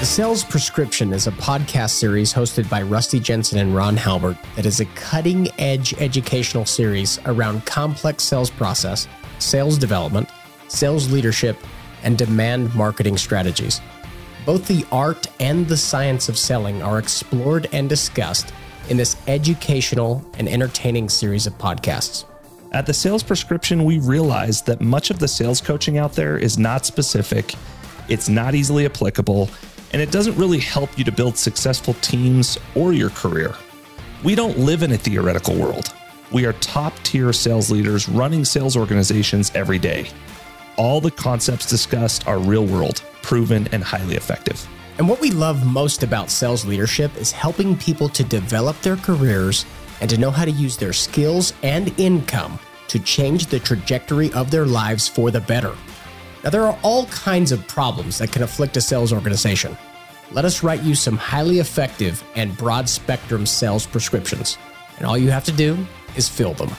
The Sales Prescription is a podcast series hosted by Rusty Jensen and Ron Halbert that is a cutting edge educational series around complex sales process, sales development, sales leadership, and demand marketing strategies. Both the art and the science of selling are explored and discussed in this educational and entertaining series of podcasts. At the Sales Prescription, we realized that much of the sales coaching out there is not specific, it's not easily applicable, and it doesn't really help you to build successful teams or your career. We don't live in a theoretical world. We are top tier sales leaders running sales organizations every day. All the concepts discussed are real world, proven, and highly effective. And what we love most about sales leadership is helping people to develop their careers and to know how to use their skills and income to change the trajectory of their lives for the better. Now, there are all kinds of problems that can afflict a sales organization. Let us write you some highly effective and broad spectrum sales prescriptions, and all you have to do is fill them.